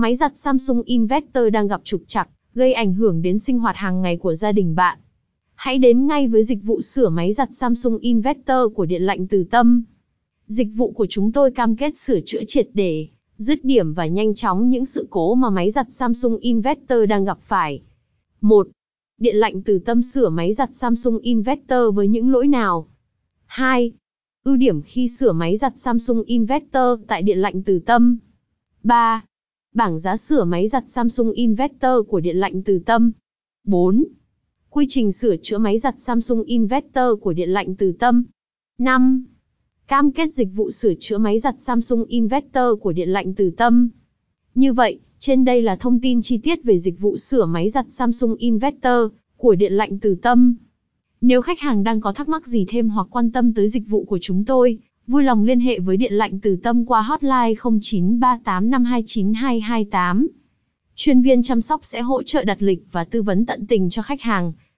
Máy giặt Samsung Inverter đang gặp trục trặc, gây ảnh hưởng đến sinh hoạt hàng ngày của gia đình bạn. Hãy đến ngay với dịch vụ sửa máy giặt Samsung Inverter của Điện lạnh Từ Tâm. Dịch vụ của chúng tôi cam kết sửa chữa triệt để, dứt điểm và nhanh chóng những sự cố mà máy giặt Samsung Inverter đang gặp phải. 1. Điện lạnh Từ Tâm sửa máy giặt Samsung Inverter với những lỗi nào? 2. Ưu điểm khi sửa máy giặt Samsung Inverter tại Điện lạnh Từ Tâm. 3. Bảng giá sửa máy giặt Samsung Inverter của Điện lạnh Từ Tâm. 4. Quy trình sửa chữa máy giặt Samsung Inverter của Điện lạnh Từ Tâm. 5. Cam kết dịch vụ sửa chữa máy giặt Samsung Inverter của Điện lạnh Từ Tâm. Như vậy, trên đây là thông tin chi tiết về dịch vụ sửa máy giặt Samsung Inverter của Điện lạnh Từ Tâm. Nếu khách hàng đang có thắc mắc gì thêm hoặc quan tâm tới dịch vụ của chúng tôi, vui lòng liên hệ với Điện lạnh Từ Tâm qua hotline 0938529228. Chuyên viên chăm sóc sẽ hỗ trợ đặt lịch và tư vấn tận tình cho khách hàng.